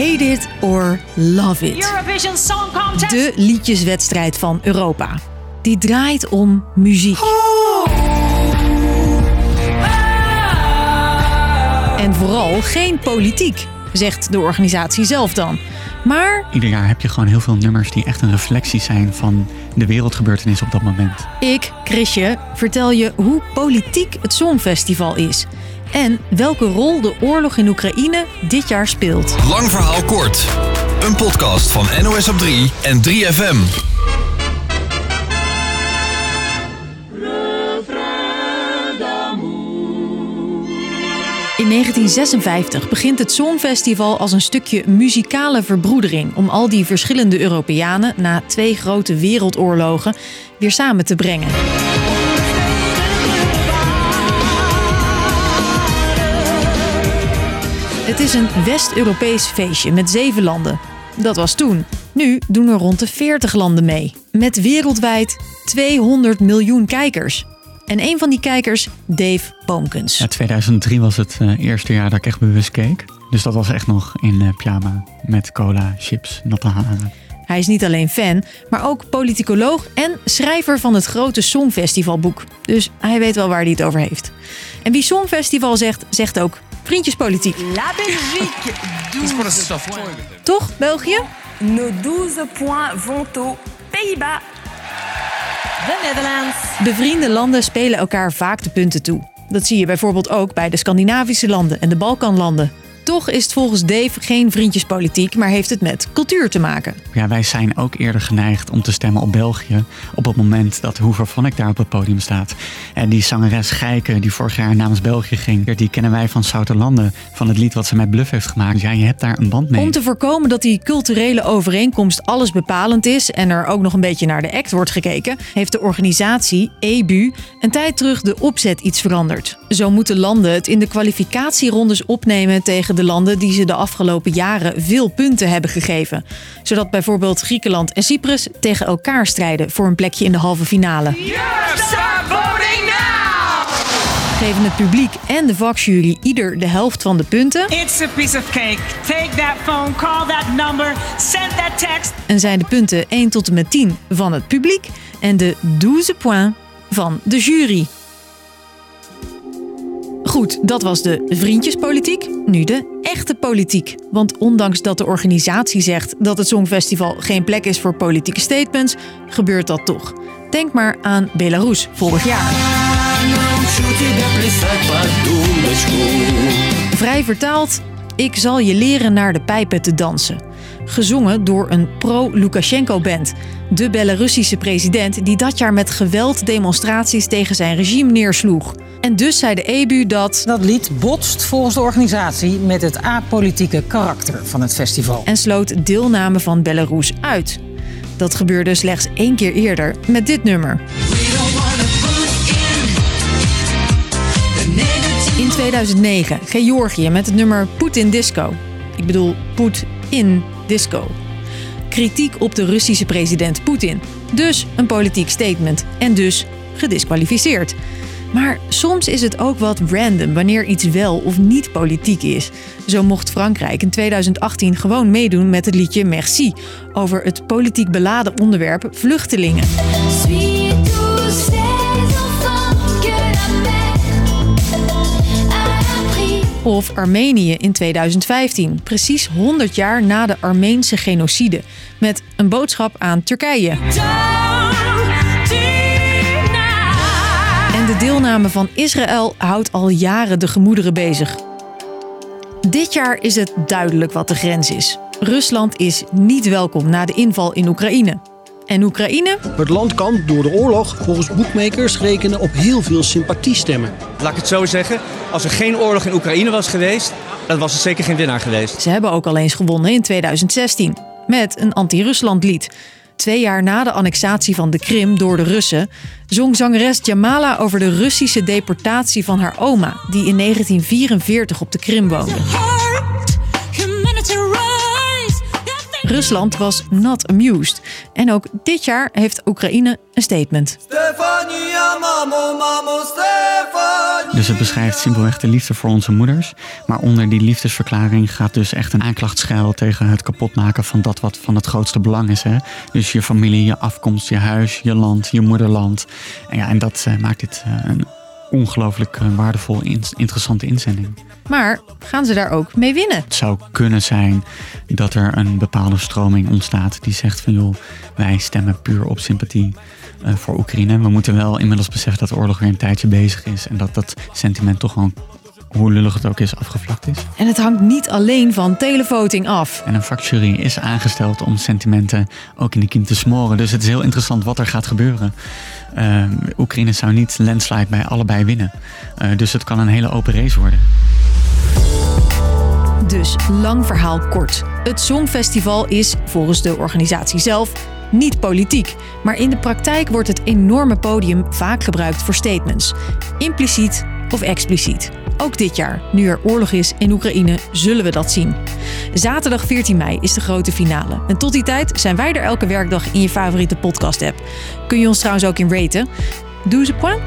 Hate It or Love It. De liedjeswedstrijd van Europa. Die draait om muziek. En vooral geen politiek, zegt de organisatie zelf dan. Maar Ieder jaar heb je gewoon heel veel nummers die echt een reflectie zijn van de wereldgebeurtenis op dat moment. ik, Chrisje, vertel je hoe politiek het Songfestival is. En welke rol de oorlog in Oekraïne dit jaar speelt. Lang verhaal kort. Een podcast van NOS op 3 en 3FM. 1956 begint het Songfestival als een stukje muzikale verbroedering om al die verschillende Europeanen na twee grote wereldoorlogen weer samen te brengen. Het is een West-Europees feestje met zeven landen. Dat was toen. Nu doen er rond de 40 landen mee. Met wereldwijd 200 miljoen kijkers. En een van die kijkers, Dave Boomkens. Ja, 2003 was het eh, eerste jaar dat ik echt bewust keek. Dus dat was echt nog in eh, pyjama met cola, chips, natte haren. Hij is niet alleen fan, maar ook politicoloog en schrijver van het grote Songfestivalboek. Dus hij weet wel waar hij het over heeft. En wie Songfestival zegt, zegt ook vriendjespolitiek. La Belgique, 12 Toch, België? Nos 12 points vont aux Pays-Bas. The Netherlands. Bevriende landen spelen elkaar vaak de punten toe. Dat zie je bijvoorbeeld ook bij de Scandinavische landen en de Balkanlanden. Toch is het volgens Dave geen vriendjespolitiek, maar heeft het met cultuur te maken. Ja, wij zijn ook eerder geneigd om te stemmen op België. Op het moment dat Hoover van ik daar op het podium staat. En die zangeres Gijke, die vorig jaar namens België ging. Die kennen wij van Zouterlanden. Van het lied wat ze met Bluff heeft gemaakt. Dus ja, je hebt daar een band mee. Om te voorkomen dat die culturele overeenkomst alles bepalend is en er ook nog een beetje naar de act wordt gekeken, heeft de organisatie EBU een tijd terug de opzet iets veranderd. Zo moeten landen het in de kwalificatierondes opnemen tegen de landen die ze de afgelopen jaren veel punten hebben gegeven. Zodat bijvoorbeeld Griekenland en Cyprus tegen elkaar strijden voor een plekje in de halve finale. Start voting now. Geven het publiek en de vakjury ieder de helft van de punten. It's a piece of cake. Take that phone, call that number, send that text. en zijn de punten 1 tot en met 10 van het publiek en de 12 points van de jury. Goed, dat was de vriendjespolitiek. Nu de echte politiek. Want ondanks dat de organisatie zegt dat het Songfestival geen plek is voor politieke statements, gebeurt dat toch. Denk maar aan Belarus vorig jaar. Vrij vertaald, ik zal je leren naar de pijpen te dansen. Gezongen door een pro-Lukashenko-band. De Belarussische president die dat jaar met geweld demonstraties tegen zijn regime neersloeg. En dus zei de EBU dat... Dat lied botst volgens de organisatie met het apolitieke karakter van het festival. en sloot deelname van Belarus uit. Dat gebeurde slechts één keer eerder met dit nummer. In 2009 Georgië met het nummer Poetin Disco. Ik bedoel Poet in Disco. Kritiek op de Russische president Poetin. Dus een politiek statement en dus gedisqualificeerd. Maar soms is het ook wat random wanneer iets wel of niet politiek is. Zo mocht Frankrijk in 2018 gewoon meedoen met het liedje Merci over het politiek beladen onderwerp vluchtelingen. Of Armenië in 2015, precies 100 jaar na de Armeense genocide, met een boodschap aan Turkije. En de deelname van Israël houdt al jaren de gemoederen bezig. Dit jaar is het duidelijk wat de grens is. Rusland is niet welkom na de inval in Oekraïne. En Oekraïne? Het land kan door de oorlog volgens boekmakers rekenen op heel veel sympathiestemmen. Laat ik het zo zeggen, als er geen oorlog in Oekraïne was geweest, dan was er zeker geen winnaar geweest. Ze hebben ook al eens gewonnen in 2016 met een anti-Rusland lied. Twee jaar na de annexatie van de Krim door de Russen zong zangeres Jamala over de Russische deportatie van haar oma, die in 1944 op de Krim woonde. Rusland was not amused. En ook dit jaar heeft Oekraïne een statement. Dus het beschrijft simpelweg de liefde voor onze moeders. Maar onder die liefdesverklaring gaat dus echt een aanklacht schuil tegen het kapotmaken van dat wat van het grootste belang is. Hè? Dus je familie, je afkomst, je huis, je land, je moederland. En, ja, en dat eh, maakt dit eh, een ongelooflijk eh, waardevol, in- interessante inzending. Maar gaan ze daar ook mee winnen? Het zou kunnen zijn dat er een bepaalde stroming ontstaat die zegt van joh, wij stemmen puur op sympathie eh, voor Oekraïne. We moeten wel inmiddels beseffen dat de oorlog weer een tijdje bezig is en dat dat sentiment toch gewoon, hoe lullig het ook is, afgevlakt is. En het hangt niet alleen van televoting af. En een vakjury is aangesteld om sentimenten ook in de kiem te smoren. Dus het is heel interessant wat er gaat gebeuren. Eh, Oekraïne zou niet landslide bij allebei winnen. Eh, dus het kan een hele open race worden. Dus lang verhaal kort. Het Songfestival is, volgens de organisatie zelf, niet politiek. Maar in de praktijk wordt het enorme podium vaak gebruikt voor statements. Impliciet of expliciet. Ook dit jaar, nu er oorlog is in Oekraïne, zullen we dat zien. Zaterdag 14 mei is de grote finale. En tot die tijd zijn wij er elke werkdag in je favoriete podcast-app. Kun je ons trouwens ook in raten. Doe ze point?